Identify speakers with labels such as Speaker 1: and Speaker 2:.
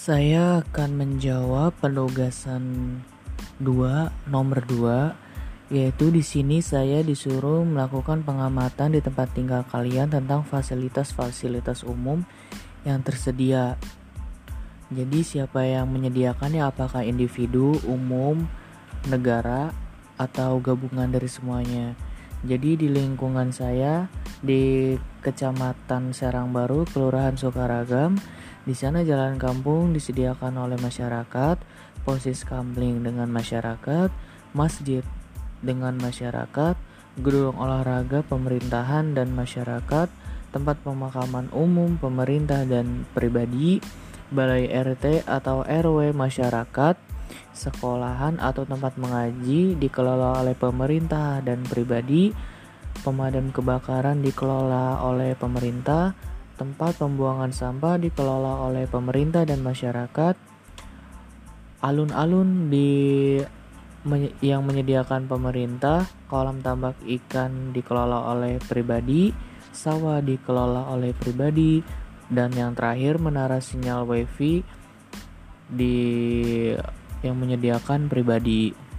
Speaker 1: Saya akan menjawab penugasan 2 nomor 2 yaitu di sini saya disuruh melakukan pengamatan di tempat tinggal kalian tentang fasilitas-fasilitas umum yang tersedia. Jadi siapa yang menyediakannya apakah individu, umum, negara atau gabungan dari semuanya. Jadi di lingkungan saya di Kecamatan Serang Baru, Kelurahan Sukaragam, di sana jalan kampung disediakan oleh masyarakat, posis kamling dengan masyarakat, masjid dengan masyarakat, gedung olahraga pemerintahan dan masyarakat, tempat pemakaman umum pemerintah dan pribadi, balai RT atau RW masyarakat, sekolahan atau tempat mengaji dikelola oleh pemerintah dan pribadi, pemadam kebakaran dikelola oleh pemerintah, tempat pembuangan sampah dikelola oleh pemerintah dan masyarakat, alun-alun di yang menyediakan pemerintah, kolam tambak ikan dikelola oleh pribadi, sawah dikelola oleh pribadi, dan yang terakhir menara sinyal wifi di yang menyediakan pribadi.